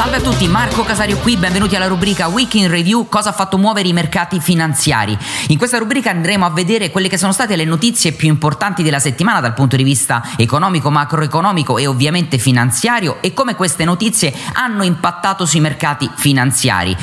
Salve a tutti, Marco Casario qui, benvenuti alla rubrica Week in Review, cosa ha fatto muovere i mercati finanziari. In questa rubrica andremo a vedere quelle che sono state le notizie più importanti della settimana dal punto di vista economico, macroeconomico e ovviamente finanziario e come queste notizie hanno impattato sui mercati finanziari.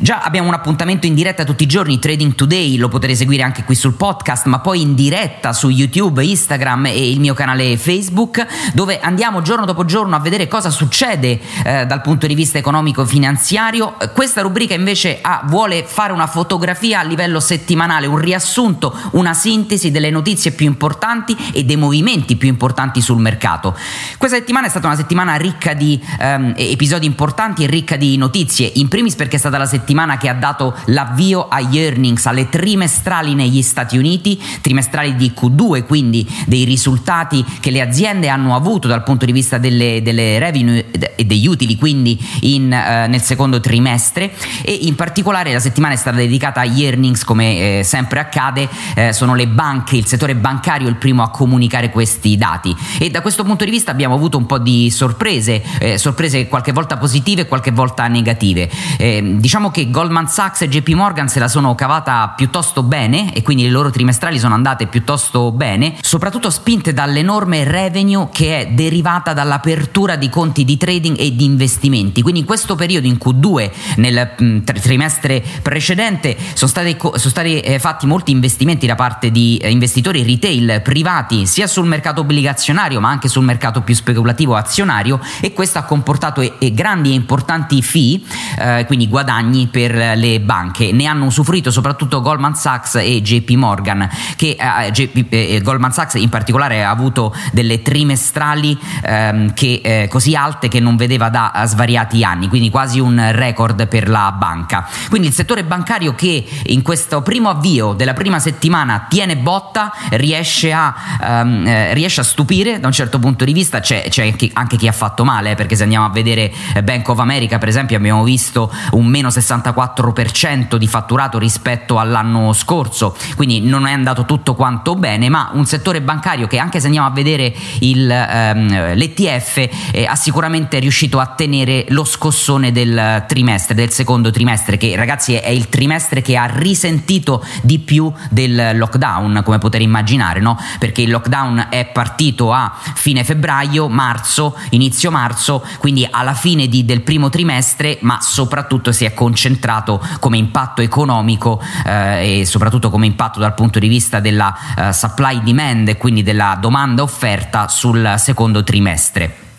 Già abbiamo un appuntamento in diretta tutti i giorni, Trading Today, lo potete seguire anche qui sul podcast, ma poi in diretta su YouTube, Instagram e il mio canale Facebook, dove andiamo giorno dopo giorno a vedere cosa succede eh, dal punto di vista vista economico-finanziario. Questa rubrica invece ha, vuole fare una fotografia a livello settimanale, un riassunto, una sintesi delle notizie più importanti e dei movimenti più importanti sul mercato. Questa settimana è stata una settimana ricca di ehm, episodi importanti e ricca di notizie, in primis perché è stata la settimana che ha dato l'avvio agli earnings, alle trimestrali negli Stati Uniti, trimestrali di Q2, quindi dei risultati che le aziende hanno avuto dal punto di vista delle, delle revenue e degli utili, quindi in, eh, nel secondo trimestre. E in particolare la settimana è stata dedicata agli earnings come eh, sempre accade, eh, sono le banche, il settore bancario il primo a comunicare questi dati. E da questo punto di vista abbiamo avuto un po' di sorprese, eh, sorprese qualche volta positive e qualche volta negative. Eh, diciamo che Goldman Sachs e JP Morgan se la sono cavata piuttosto bene e quindi le loro trimestrali sono andate piuttosto bene, soprattutto spinte dall'enorme revenue che è derivata dall'apertura di conti di trading e di investimenti quindi in questo periodo in Q2 nel mm, trimestre precedente sono stati, sono stati eh, fatti molti investimenti da parte di eh, investitori retail privati sia sul mercato obbligazionario ma anche sul mercato più speculativo azionario e questo ha comportato grandi e importanti fee eh, quindi guadagni per le banche. Ne hanno usufruito soprattutto Goldman Sachs e JP Morgan che eh, JP, Goldman Sachs in particolare ha avuto delle trimestrali ehm, che, così alte che non vedeva da svariati svariati anni, quindi quasi un record per la banca. Quindi il settore bancario che in questo primo avvio della prima settimana tiene botta, riesce a, um, eh, riesce a stupire da un certo punto di vista, c'è, c'è anche chi ha fatto male, perché se andiamo a vedere Bank of America per esempio abbiamo visto un meno 64% di fatturato rispetto all'anno scorso, quindi non è andato tutto quanto bene, ma un settore bancario che anche se andiamo a vedere il, um, l'ETF eh, ha sicuramente riuscito a tenere lo scossone del trimestre, del secondo trimestre, che ragazzi è il trimestre che ha risentito di più del lockdown, come potete immaginare, no? Perché il lockdown è partito a fine febbraio, marzo, inizio marzo, quindi alla fine di, del primo trimestre, ma soprattutto si è concentrato come impatto economico eh, e soprattutto come impatto dal punto di vista della uh, supply demand e quindi della domanda offerta sul secondo trimestre.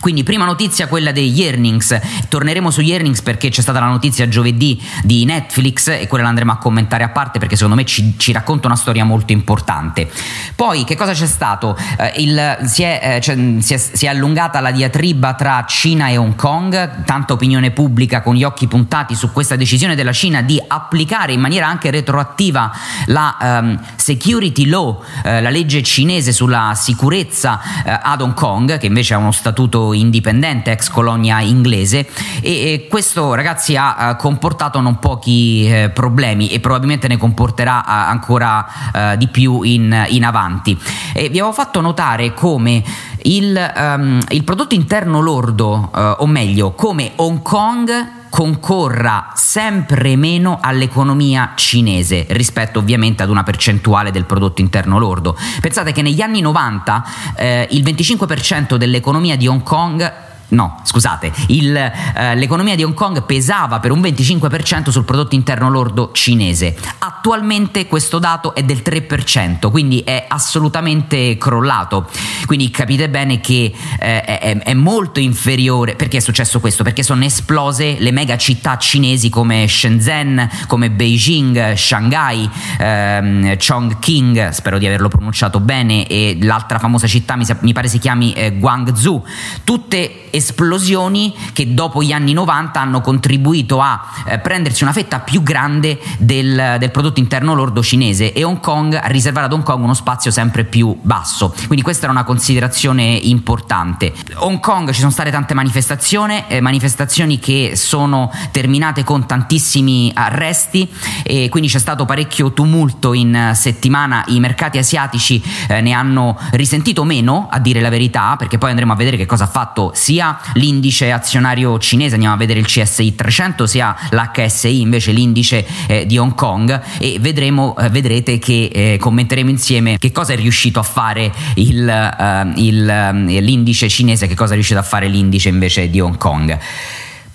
Quindi prima notizia quella degli earnings, torneremo sugli earnings perché c'è stata la notizia giovedì di Netflix e quella l'andremo a commentare a parte perché secondo me ci, ci racconta una storia molto importante. Poi che cosa c'è stato? Eh, il, si, è, eh, cioè, si, è, si, è, allungata la diatriba tra Cina e Hong Kong, tanta opinione pubblica con gli occhi puntati su questa decisione della Cina di applicare in maniera anche retroattiva la um, security law, eh, la legge cinese sulla sicurezza eh, ad Hong Kong che invece ha uno statuto indipendente, ex colonia inglese e, e questo ragazzi ha, comportato non pochi eh, problemi e probabilmente ne comporterà ancora eh, di più in, in avanti. E vi avevo fatto notare come il, um, il prodotto interno lordo, uh, o meglio, come Hong Kong concorra sempre meno all'economia cinese rispetto ovviamente ad una percentuale del prodotto interno lordo. Pensate che negli anni 90 eh, il 25% dell'economia di Hong Kong No, scusate, il, eh, l'economia di Hong Kong pesava per un 25% sul prodotto interno lordo cinese. Attualmente questo dato è del 3%, quindi è assolutamente crollato. Quindi capite bene che eh, è, è, molto inferiore. Perché è successo questo? Perché sono esplose le mega città cinesi come Shenzhen, come Beijing, Shanghai, ehm, Chongqing, spero di averlo pronunciato bene, e l'altra famosa città mi, mi pare si chiami eh, Guangzhou. Tutte esplosioni che dopo gli anni 90 hanno contribuito a eh, prendersi una fetta più grande del, del, prodotto interno lordo cinese e Hong Kong a riservare ad Hong Kong uno spazio sempre più basso. Quindi questa era una considerazione importante. Hong Kong ci sono state tante manifestazioni, eh, manifestazioni che sono terminate con tantissimi arresti e quindi c'è stato parecchio tumulto in settimana, i mercati asiatici eh, ne hanno risentito meno a dire la verità, perché poi andremo a vedere che cosa ha fatto sia l'indice azionario cinese, andiamo a vedere il CSI 300, sia l'HSI invece l'indice eh, di Hong Kong e vedremo, eh, vedrete che eh, commenteremo insieme che cosa è riuscito a fare il, eh, il, eh, l'indice cinese, che cosa è riuscito a fare l'indice invece di Hong Kong.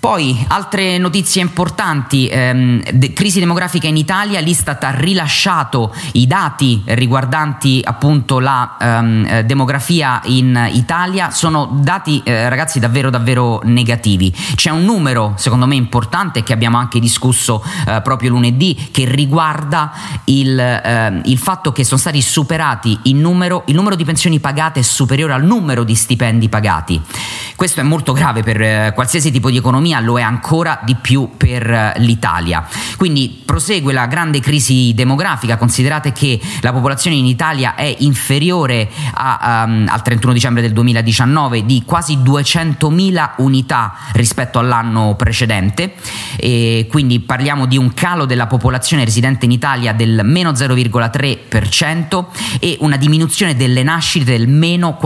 Poi altre notizie importanti, ehm, de- crisi demografica in Italia, l'Istat ha rilasciato i dati riguardanti appunto la ehm, eh, demografia in Italia, sono dati eh, ragazzi davvero davvero negativi. C'è un numero secondo me importante che abbiamo anche discusso eh, proprio lunedì che riguarda il, ehm, il, fatto che sono stati superati il numero, il numero di pensioni pagate è superiore al numero di stipendi pagati. Questo è molto grave per eh, qualsiasi tipo di economia, lo è ancora di più per eh, l'Italia. Quindi prosegue la grande crisi demografica, considerate che la popolazione in Italia è inferiore a, um, al 31 dicembre del 2019 di quasi 200.000 unità rispetto all'anno precedente, e quindi parliamo di un calo della popolazione residente in Italia del meno 0,3% e una diminuzione delle nascite del meno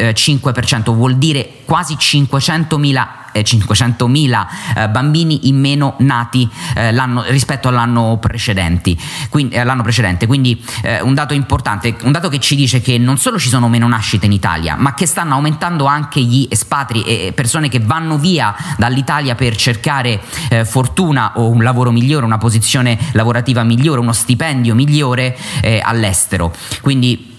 4,3%. 5%, vuol dire quasi 500.000 500.000 eh, bambini in meno nati eh, rispetto all'anno, quindi, eh, all'anno precedente. Quindi eh, un dato importante, un dato che ci dice che non solo ci sono meno nascite in Italia, ma che stanno aumentando anche gli espatri e persone che vanno via dall'Italia per cercare eh, fortuna o un lavoro migliore, una posizione lavorativa migliore, uno stipendio migliore eh, all'estero. Quindi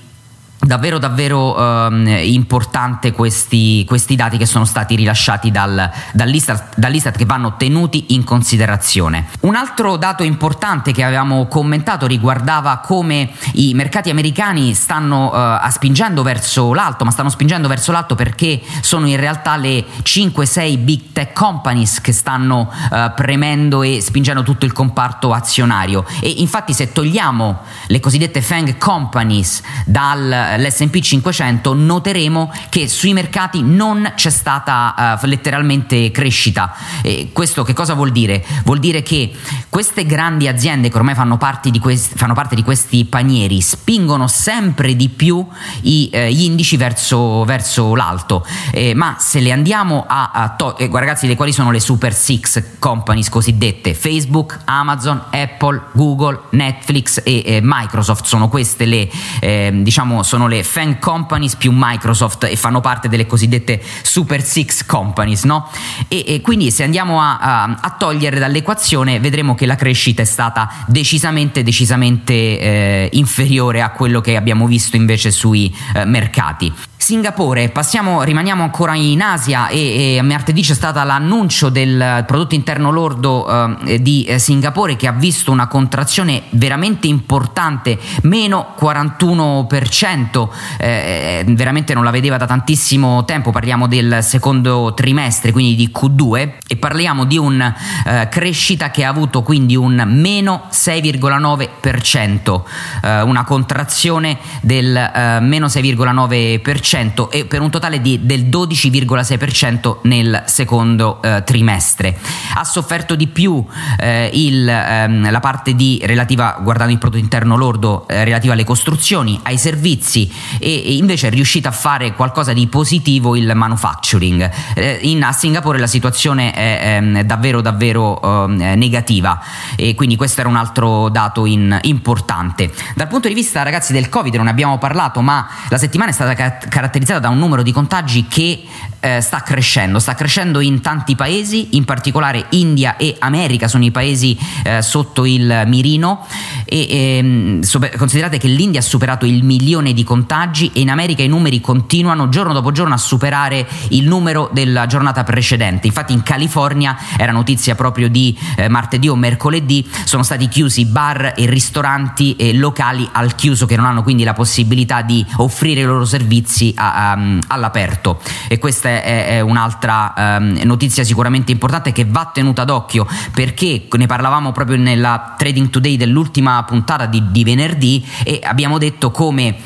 davvero davvero um, importante questi, questi, dati che sono stati rilasciati dal, dall'Istat, dall'Istat, che vanno tenuti in considerazione. Un altro dato importante che avevamo commentato riguardava come i mercati americani stanno uh, spingendo verso l'alto, ma stanno spingendo verso l'alto perché sono in realtà le 5-6 big tech companies che stanno uh, premendo e spingendo tutto il comparto azionario e infatti se togliamo le cosiddette FANG companies dal l'SP 500 noteremo che sui mercati non c'è stata uh, letteralmente crescita. E questo che cosa vuol dire? Vuol dire che queste grandi aziende che ormai fanno parte di, questi, fanno parte di questi panieri spingono sempre di più i, eh, gli indici verso, verso l'alto. Eh, ma se le andiamo a, a to- eh, ragazzi, le quali sono le super six companies cosiddette? Facebook, Amazon, Apple, Google, Netflix e Microsoft sono queste le ehm, diciamo sono le Fang Companies più Microsoft e fanno parte delle cosiddette Super Six Companies, no? E, e quindi se andiamo a, a, a, togliere dall'equazione vedremo che la crescita è stata decisamente, decisamente eh, inferiore a quello che abbiamo visto invece sui eh, mercati. Singapore, passiamo, rimaniamo ancora in Asia e, e martedì c'è stato l'annuncio del prodotto interno lordo eh, di eh, Singapore che ha visto una contrazione veramente importante, meno 41%, eh, veramente non la vedeva da tantissimo tempo, parliamo del secondo trimestre, quindi di Q2 e parliamo di una eh, crescita che ha avuto quindi un meno 6,9%, eh, una contrazione del eh, meno 6,9% 12,6% e per un totale di, del 12,6% nel secondo eh, trimestre. Ha sofferto di più eh, il, ehm, la parte di, relativa, guardando il prodotto interno lordo, eh, relativa alle costruzioni, ai servizi e, e, invece è riuscita a fare qualcosa di positivo il manufacturing. Eh, in, a Singapore la situazione è ehm, davvero davvero ehm, negativa e quindi questo era un altro dato in, importante. Dal punto di vista ragazzi del Covid non abbiamo parlato ma la settimana è stata caratterizzata caratterizzata da un numero di contagi che eh, sta crescendo, sta crescendo in tanti paesi, in particolare India e America sono i paesi eh, sotto il mirino e ehm, considerate che l'India ha superato il milione di contagi e in America i numeri continuano giorno dopo giorno a superare il numero della giornata precedente. Infatti in California era notizia proprio di eh, martedì o mercoledì, sono stati chiusi bar e ristoranti e locali al chiuso che non hanno quindi la possibilità di offrire i loro servizi a, a, all'aperto e questa è, è un'altra um, notizia sicuramente importante che va tenuta d'occhio perché ne parlavamo proprio nella Trading Today dell'ultima puntata di, di venerdì e abbiamo detto come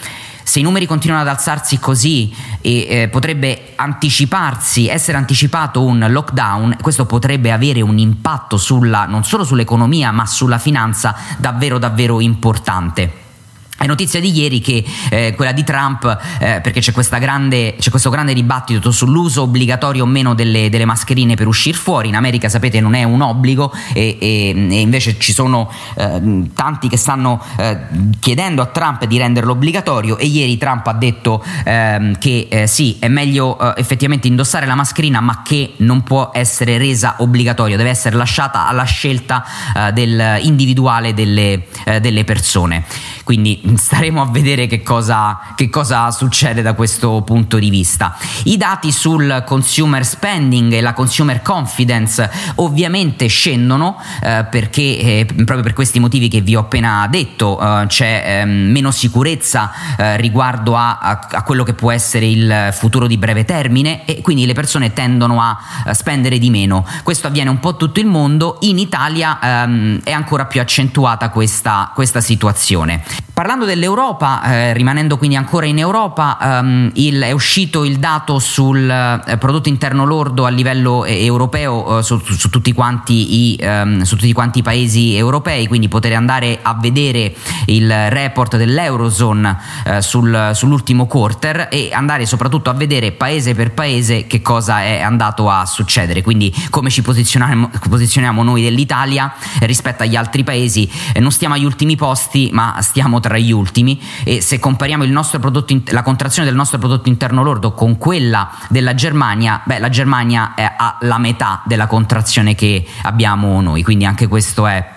se i numeri continuano ad alzarsi così e eh, potrebbe anticiparsi, essere anticipato un lockdown, questo potrebbe avere un impatto sulla, non solo sull'economia ma sulla finanza davvero davvero importante. È notizia di ieri che eh, quella di Trump, eh, perché c'è, grande, c'è, questo grande dibattito sull'uso obbligatorio o meno delle, delle, mascherine per uscire fuori. In America, sapete, non è un obbligo e, e, e invece ci sono eh, tanti che stanno eh, chiedendo a Trump di renderlo obbligatorio. E ieri Trump ha detto ehm, che eh, sì, è meglio eh, effettivamente indossare la mascherina, ma che non può essere resa obbligatoria, deve essere lasciata alla scelta del individuale delle, delle persone. Quindi staremo a vedere che cosa, che cosa succede da questo punto di vista. I dati sul consumer spending e la consumer confidence ovviamente scendono eh, perché eh, proprio per questi motivi che vi ho appena detto eh, c'è ehm, meno sicurezza eh, riguardo a, a, a, quello che può essere il futuro di breve termine e quindi le persone tendono a, a spendere di meno. Questo avviene un po' tutto il mondo, in Italia ehm, è ancora più accentuata questa, questa situazione. Parlando dell'Europa, eh, rimanendo quindi ancora in Europa, ehm, il, è uscito il dato sul eh, prodotto interno lordo a livello eh, europeo eh, su, su, tutti i, ehm, su, tutti quanti i, paesi europei, quindi potete andare a vedere il report dell'Eurozone eh, sul, sull'ultimo quarter e andare soprattutto a vedere paese per paese che cosa è andato a succedere, quindi come ci posizioniamo, posizioniamo noi dell'Italia rispetto agli altri paesi. non stiamo agli ultimi posti, ma stiamo tra gli ultimi e se compariamo prodotto, la contrazione del nostro prodotto interno lordo con quella della Germania, beh la Germania ha la metà della contrazione che abbiamo noi, quindi anche questo è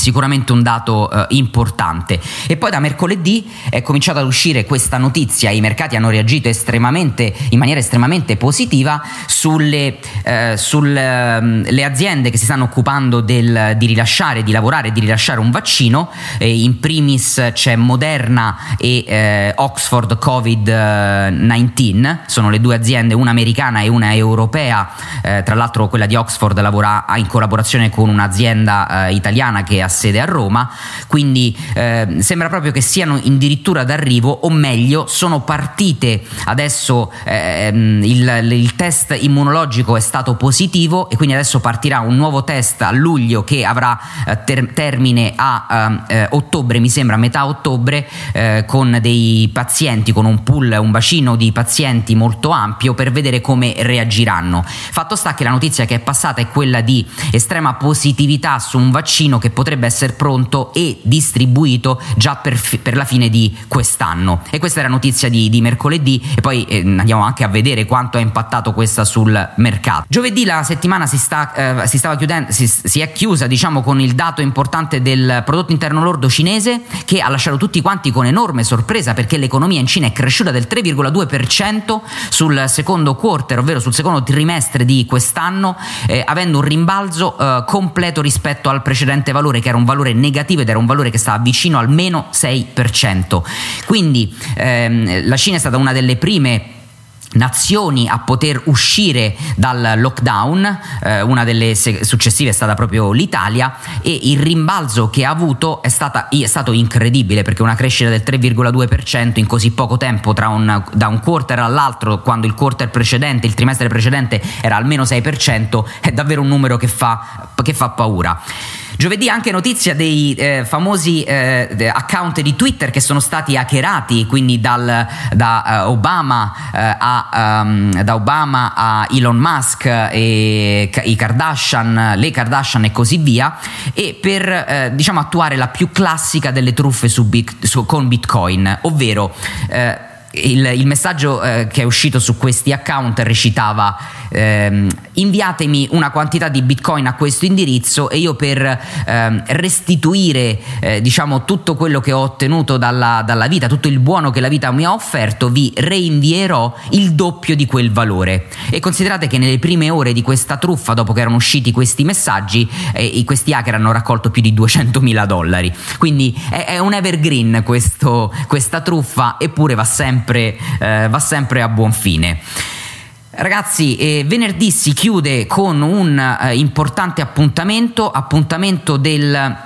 sicuramente un dato eh, importante. E poi da mercoledì è cominciata ad uscire questa notizia, i mercati hanno reagito in maniera estremamente positiva sulle, eh, sulle ehm, aziende che si stanno occupando del, di rilasciare, di lavorare, di rilasciare un vaccino. Eh, in primis c'è Moderna e eh, Oxford Covid-19, sono le due aziende, una americana e una europea, eh, tra l'altro quella di Oxford lavora in collaborazione con un'azienda eh, italiana che ha sede a Roma, quindi eh, sembra proprio che siano addirittura d'arrivo, o meglio, sono partite adesso ehm, il, il, test immunologico è stato positivo e quindi adesso partirà un nuovo test a luglio che avrà eh, ter- termine a eh, ottobre, mi sembra, metà ottobre, eh, con dei pazienti, con un pool, un bacino di pazienti molto ampio per vedere come reagiranno. Fatto sta che la notizia che è passata è quella di estrema positività su un vaccino che potrebbe dovrebbe essere pronto e distribuito già per, per la fine di quest'anno. E questa era notizia di, di mercoledì e poi eh, andiamo anche a vedere quanto ha impattato questa sul mercato. Giovedì la settimana si, sta, eh, si stava chiudendo, si, si, è chiusa diciamo con il dato importante del prodotto interno lordo cinese che ha lasciato tutti quanti con enorme sorpresa perché l'economia in Cina è cresciuta del 3,2% sul secondo quarter, ovvero sul secondo trimestre di quest'anno, eh, avendo un rimbalzo eh, completo rispetto al precedente valore che era un valore negativo ed era un valore che stava vicino al meno 6%. Quindi ehm, la Cina è stata una delle prime nazioni a poter uscire dal lockdown, eh, una delle successive è stata proprio l'Italia e il rimbalzo che ha avuto è, stata, è, stato incredibile perché una crescita del 3,2% in così poco tempo un, da un quarter all'altro quando il quarter precedente, il trimestre precedente era almeno 6% è davvero un numero che fa, che fa paura. Giovedì anche notizia dei eh, famosi eh, account di Twitter che sono stati hackerati, quindi dal, da, uh, Obama, uh, a, um, da, Obama, a, Elon Musk e i Kardashian, le Kardashian e così via, e per uh, diciamo attuare la più classica delle truffe su, su, con Bitcoin, ovvero il, il, messaggio eh, che è uscito su questi account recitava ehm, inviatemi una quantità di bitcoin a questo indirizzo e io per ehm, restituire eh, diciamo tutto quello che ho ottenuto dalla, dalla, vita, tutto il buono che la vita mi ha offerto vi reinvierò il doppio di quel valore e considerate che nelle prime ore di questa truffa dopo che erano usciti questi messaggi eh, questi hacker hanno raccolto più di 200 mila dollari quindi è, è un evergreen questo, questa truffa eppure va sempre, eh, va sempre a buon fine. Ragazzi, eh, venerdì si chiude con un eh, importante appuntamento, appuntamento del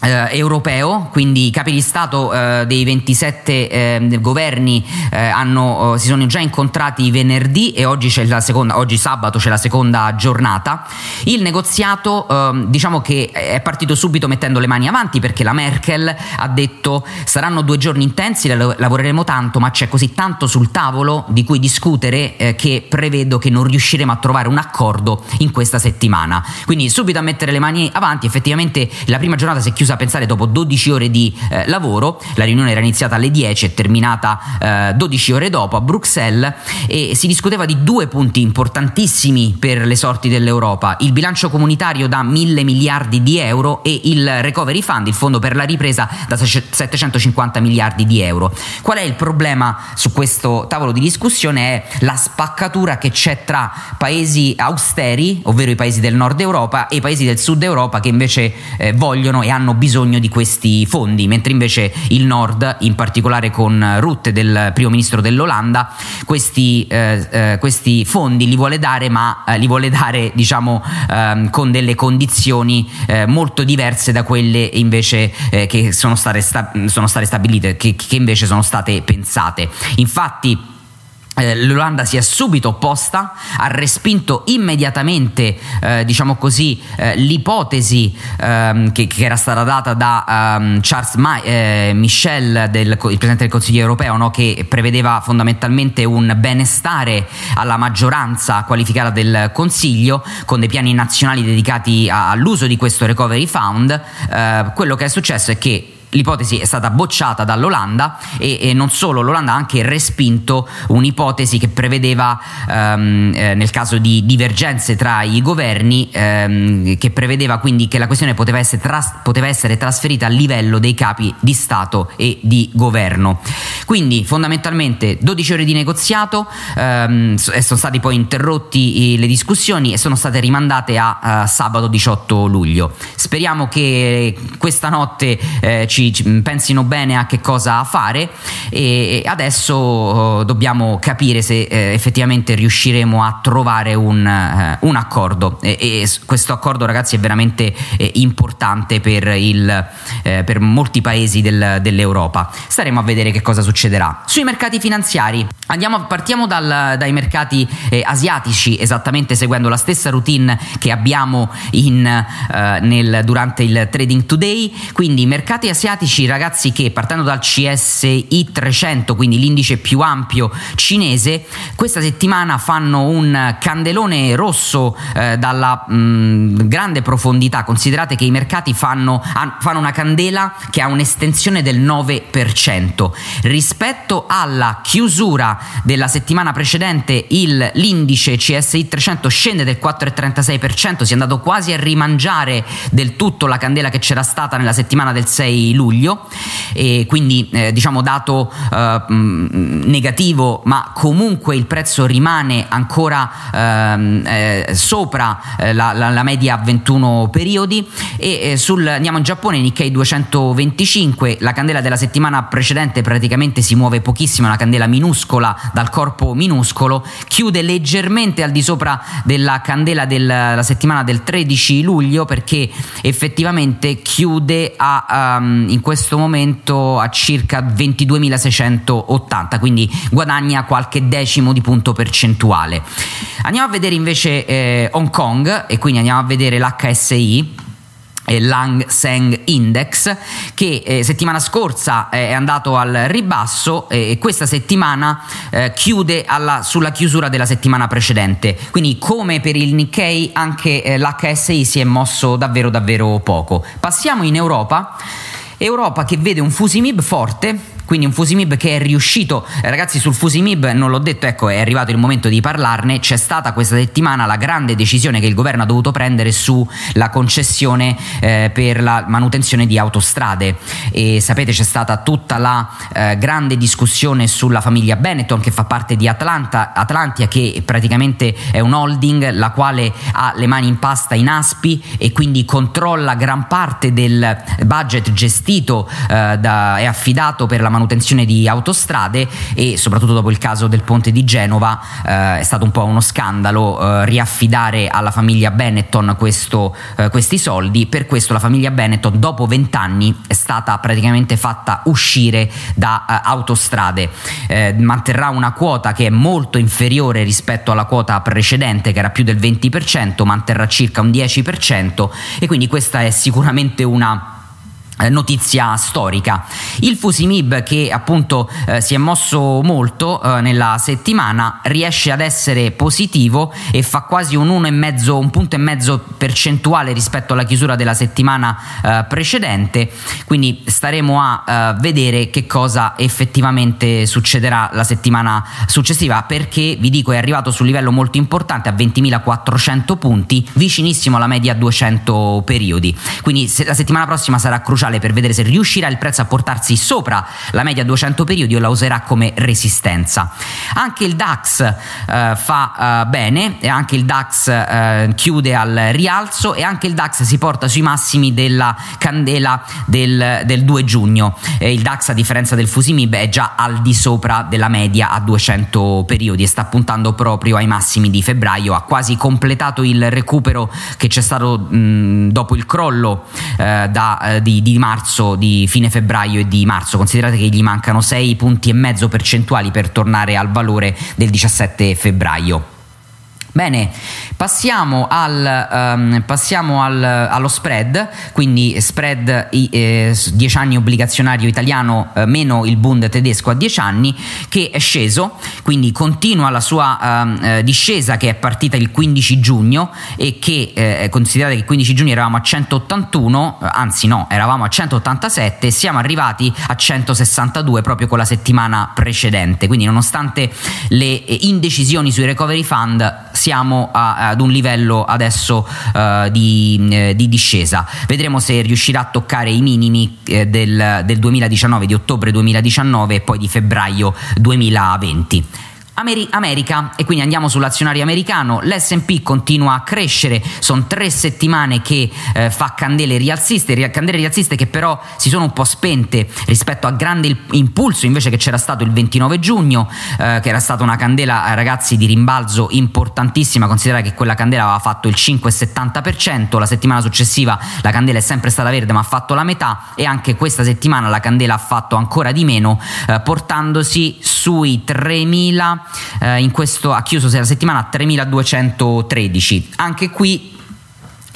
eh, europeo, quindi i capi di Stato eh, dei 27 eh, governi eh, hanno, oh, si sono già incontrati venerdì e oggi, seconda, oggi sabato c'è la seconda giornata. Il negoziato ehm, diciamo che è partito subito mettendo le mani avanti perché la Merkel ha detto saranno due giorni intensi, lavoreremo tanto, ma c'è così tanto sul tavolo di cui discutere eh, che prevedo che non riusciremo a trovare un accordo in questa settimana. Quindi subito a mettere le mani avanti, effettivamente la prima giornata si è chiusa chiusa pensare dopo 12 ore di eh, lavoro, la riunione era iniziata alle 10 e terminata eh, 12 ore dopo a Bruxelles e si discuteva di due punti importantissimi per le sorti dell'Europa, il bilancio comunitario da 1000 miliardi di euro e il recovery fund, il fondo per la ripresa da 750 miliardi di euro. Qual è il problema su questo tavolo di discussione? È la spaccatura che c'è tra paesi austeri, ovvero i paesi del nord Europa, e i paesi del sud Europa che invece eh, vogliono e hanno bisogno di questi fondi, mentre invece il Nord, in particolare con Rutte del primo ministro dell'Olanda, questi, eh, eh, questi fondi li vuole dare, ma eh, li vuole dare diciamo ehm, con delle condizioni eh, molto diverse da quelle invece eh, che sono state, sta- sono state stabilite, che, che invece sono state pensate. Infatti L'Olanda si è subito opposta, ha respinto immediatamente, eh, diciamo così, eh, l'ipotesi ehm, che, che, era stata data da um, Charles Ma- eh, Michel, del, il Presidente del Consiglio europeo, no, che prevedeva fondamentalmente un benestare alla maggioranza qualificata del Consiglio, con dei piani nazionali dedicati a, all'uso di questo Recovery Fund. Eh, quello che è successo è che l'ipotesi è stata bocciata dall'Olanda e, e, non solo, l'Olanda ha anche respinto un'ipotesi che prevedeva ehm, eh, nel caso di divergenze tra i governi ehm, che prevedeva quindi che la questione poteva essere, tras- poteva essere, trasferita a livello dei capi di Stato e di governo. Quindi fondamentalmente 12 ore di negoziato, ehm, sono stati poi interrotti le discussioni e sono state rimandate a, a sabato 18 luglio. Speriamo che questa notte eh, ci, ci, pensino bene a che cosa fare e adesso oh, dobbiamo capire se eh, effettivamente riusciremo a trovare un, eh, un accordo e, e, questo accordo ragazzi è veramente eh, importante per, il, per molti paesi del, dell'Europa. Staremo a vedere che cosa succederà. Sui mercati finanziari andiamo, partiamo dal, dai mercati asiatici esattamente seguendo la stessa routine che abbiamo in, nel, durante il Trading Today, quindi mercati asiatici asiatici, ragazzi che partendo dal CSI 300, quindi l'indice più ampio cinese, questa settimana fanno un candelone rosso eh, dalla mh, grande profondità. Considerate che i mercati fanno, fanno una candela che ha un'estensione del 9%. Rispetto alla chiusura della settimana precedente, il, l'indice CSI 300 scende del 4,36%, si è andato quasi a rimangiare del tutto la candela che c'era stata nella settimana del 6 luglio. E quindi eh, diciamo dato eh, negativo ma comunque il prezzo rimane ancora ehm, eh, sopra eh, la, la, la, media a 21 periodi. E eh, sul, andiamo in Giappone Nikkei 225 la candela della settimana precedente praticamente si muove pochissimo una candela minuscola dal corpo minuscolo chiude leggermente al di sopra della candela della settimana del 13 luglio perché effettivamente chiude a um, in questo momento a circa 22.680, quindi guadagna qualche decimo di punto percentuale. Andiamo a vedere invece eh, Hong Kong e quindi andiamo a vedere l'HSI Lang Seng Index che eh, settimana scorsa eh, è andato al ribasso e eh, questa settimana eh, chiude alla, sulla chiusura della settimana precedente. Quindi come per il Nikkei anche eh, l'HSI si è mosso davvero davvero poco. Passiamo in Europa Europa che vede un Fusimib forte quindi un Fusimib che è riuscito, eh, ragazzi sul Fusimib non l'ho detto, ecco è arrivato il momento di parlarne, c'è stata questa settimana la grande decisione che il governo ha dovuto prendere sulla concessione eh, per la manutenzione di autostrade. E sapete c'è stata tutta la eh, grande discussione sulla famiglia Benetton che fa parte di Atlanta, Atlantia che praticamente è un holding la quale ha le mani in pasta in Aspi e quindi controlla gran parte del budget gestito eh, da, e affidato per la manutenzione di autostrade e soprattutto dopo il caso del ponte di Genova eh, è stato un po' uno scandalo eh, riaffidare alla famiglia Benetton questo, eh, questi soldi, per questo la famiglia Benetton dopo vent'anni è stata praticamente fatta uscire da uh, autostrade, eh, manterrà una quota che è molto inferiore rispetto alla quota precedente che era più del 20%, manterrà circa un 10% e quindi questa è sicuramente una eh, notizia storica. Il Fusimib che appunto eh, si è mosso molto eh, nella settimana riesce ad essere positivo e fa quasi un 1,5 un punto e mezzo percentuale rispetto alla chiusura della settimana eh, precedente, quindi staremo a eh, vedere che cosa effettivamente succederà la settimana successiva perché vi dico è arrivato su un livello molto importante a 20.400 punti, vicinissimo alla media 200 periodi. Quindi la settimana prossima sarà cruciale cruciale per vedere se riuscirà il prezzo a portarsi sopra la media 200 periodi o la userà come resistenza. Anche il DAX eh, fa eh, bene, anche il DAX eh, chiude al rialzo e anche il DAX si porta sui massimi della candela del, del 2 giugno. il DAX a differenza del Fusimib è già al di sopra della media a 200 periodi e sta puntando proprio ai massimi di febbraio, ha quasi completato il recupero che c'è stato mh, dopo il crollo eh, da, eh, di, marzo, di fine febbraio e di marzo. Considerate che gli mancano 6 punti e mezzo percentuali per tornare al valore del 17 febbraio. Bene, passiamo, al, um, passiamo al, allo spread, quindi spread eh, 10 anni obbligazionario italiano eh, meno il Bund tedesco a 10 anni che è sceso, quindi continua la sua um, eh, discesa che è partita il 15 giugno e che eh, considerate che il 15 giugno eravamo a 181, eh, anzi no, eravamo a 187 e siamo arrivati a 162 proprio con la settimana precedente, quindi nonostante le eh, indecisioni sui recovery fund siamo a, ad un livello adesso uh, di, eh, di, discesa. Vedremo se riuscirà a toccare i minimi eh, del, del 2019, di ottobre 2019 e poi di febbraio 2020. America. E quindi andiamo sull'azionario americano, l'S&P continua a crescere, sono tre settimane che eh, fa candele rialziste, candele rialziste che però si sono un po' spente rispetto al grande impulso invece che c'era stato il 29 giugno, eh, che era stata una candela ragazzi di rimbalzo importantissima, considerate che quella candela aveva fatto il 5,70%, la settimana successiva la candela è sempre stata verde ma ha fatto la metà. E anche questa settimana la candela ha fatto ancora di meno eh, portandosi sui 3000 eh, questo ha chiuso la settimana a 3213. Anche qui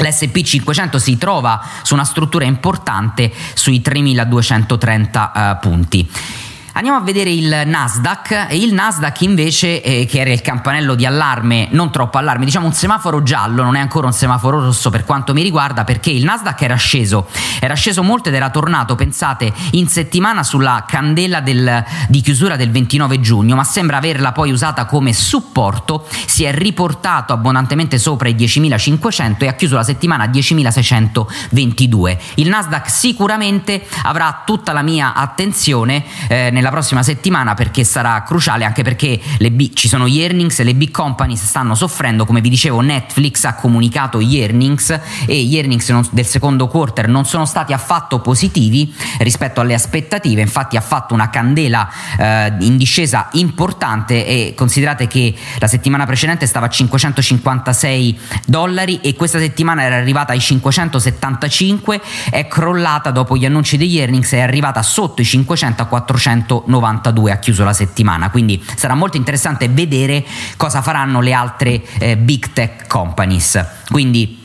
L'SP 500 si trova su una struttura importante sui 3230 eh, punti. Andiamo a vedere il Nasdaq. E il Nasdaq invece eh, che era il campanello di allarme, non troppo allarme, diciamo un semaforo giallo, non è ancora un semaforo rosso per quanto mi riguarda perché il Nasdaq era sceso, era sceso molto ed era tornato, pensate, in settimana sulla candela del, di chiusura del 29 giugno, ma sembra averla poi usata come supporto, si è riportato abbondantemente sopra i 10.500 e ha chiuso la settimana a 10.622. Il Nasdaq sicuramente avrà tutta la mia attenzione eh, nella prossima settimana perché sarà cruciale anche perché B, ci sono gli earnings e le big companies stanno soffrendo. Come vi dicevo Netflix ha comunicato gli earnings e gli earnings non, del secondo quarter non sono stati affatto positivi rispetto alle aspettative. Infatti ha fatto una candela eh, in discesa importante e considerate che la settimana precedente stava a 556 dollari e questa settimana era arrivata ai 575 è crollata dopo gli annunci degli earnings è arrivata sotto i 500 a 400 192 ha chiuso la settimana, quindi sarà molto interessante vedere cosa faranno le altre eh, big tech companies. Quindi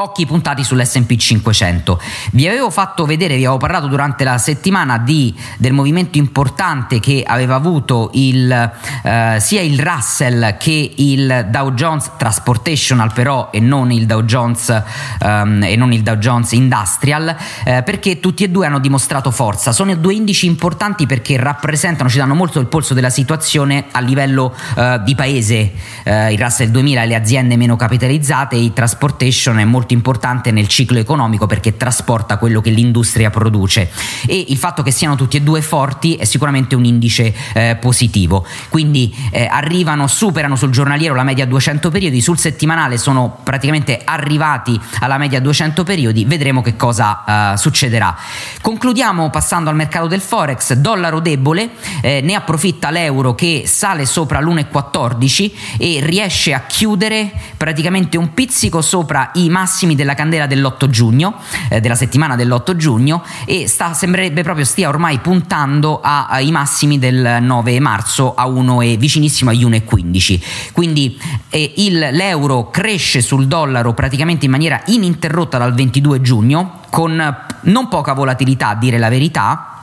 occhi puntati sull'SP 500. Vi avevo fatto vedere, vi avevo parlato durante la settimana di, del movimento importante che aveva avuto il, eh, sia il Russell che il Dow Jones Transportational però e non il Dow Jones, um, e non il Dow Jones Industrial eh, perché tutti e due hanno dimostrato forza. Sono due indici importanti perché rappresentano, ci danno molto il polso della situazione a livello uh, di paese. Uh, il Russell 2000 e le aziende meno capitalizzate, il Transportation è molto molto importante nel ciclo economico perché trasporta quello che l'industria produce e il fatto che siano tutti e due forti è sicuramente un indice eh, positivo. Quindi eh, arrivano, superano sul giornaliero la media 200 periodi, sul settimanale sono praticamente arrivati alla media 200 periodi, vedremo che cosa eh, succederà. Concludiamo passando al mercato del Forex, dollaro debole, eh, ne approfitta l'euro che sale sopra l'1,14 e riesce a chiudere praticamente un pizzico sopra i massimi della candela dell'8 giugno, eh, della settimana dell'8 giugno e sta, sembrerebbe proprio stia ormai puntando ai massimi del 9 marzo a 1 e vicinissimo agli 1,15. Quindi eh, il, l'euro cresce sul dollaro praticamente in maniera ininterrotta dal 22 giugno con non poca volatilità a dire la verità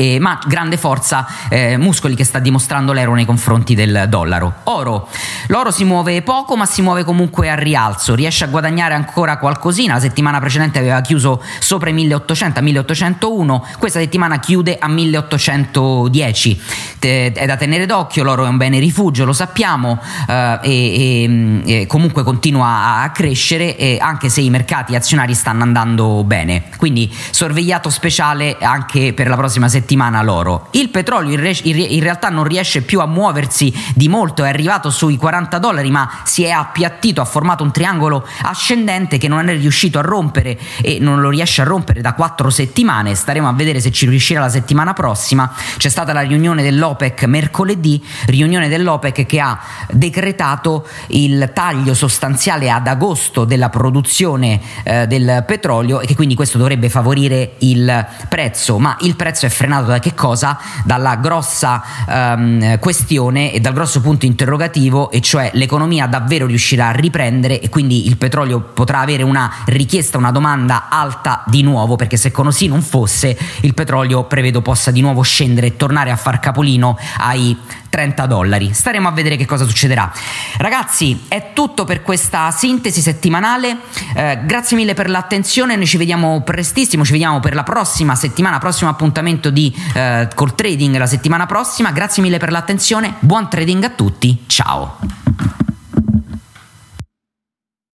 eh, ma grande forza eh, muscoli che sta dimostrando l'euro nei confronti del dollaro. Oro, l'oro si muove poco ma si muove comunque a rialzo, riesce a guadagnare ancora qualcosina, la settimana precedente aveva chiuso sopra i 1800 a 1801, questa settimana chiude a 1810, è da tenere d'occhio, l'oro è un bene rifugio, lo sappiamo eh, e, e, comunque continua a crescere anche se i mercati azionari stanno andando bene, quindi sorvegliato speciale anche per la prossima settimana settimana l'oro. Il petrolio in, re- in, realtà non riesce più a muoversi di molto, è arrivato sui 40 dollari, ma si è appiattito, ha formato un triangolo ascendente che non è riuscito a rompere e non lo riesce a rompere da quattro settimane. Staremo a vedere se ci riuscirà la settimana prossima. C'è stata la riunione dell'OPEC mercoledì, riunione dell'OPEC che ha decretato il taglio sostanziale ad agosto della produzione eh, del petrolio e che quindi questo dovrebbe favorire il prezzo, ma il prezzo è frenato determinato da che cosa? Dalla grossa um, questione e dal grosso punto interrogativo, e cioè l'economia davvero riuscirà a riprendere e quindi il petrolio potrà avere una richiesta, una domanda alta di nuovo, perché se così non fosse, il petrolio prevedo possa di nuovo scendere e tornare a far capolino ai 30 dollari. Staremo a vedere che cosa succederà. Ragazzi, è tutto per questa sintesi settimanale. Eh, grazie mille per l'attenzione. Noi ci vediamo prestissimo. Ci vediamo per la prossima settimana, prossimo appuntamento di eh, col trading la settimana prossima. Grazie mille per l'attenzione. Buon trading a tutti. Ciao.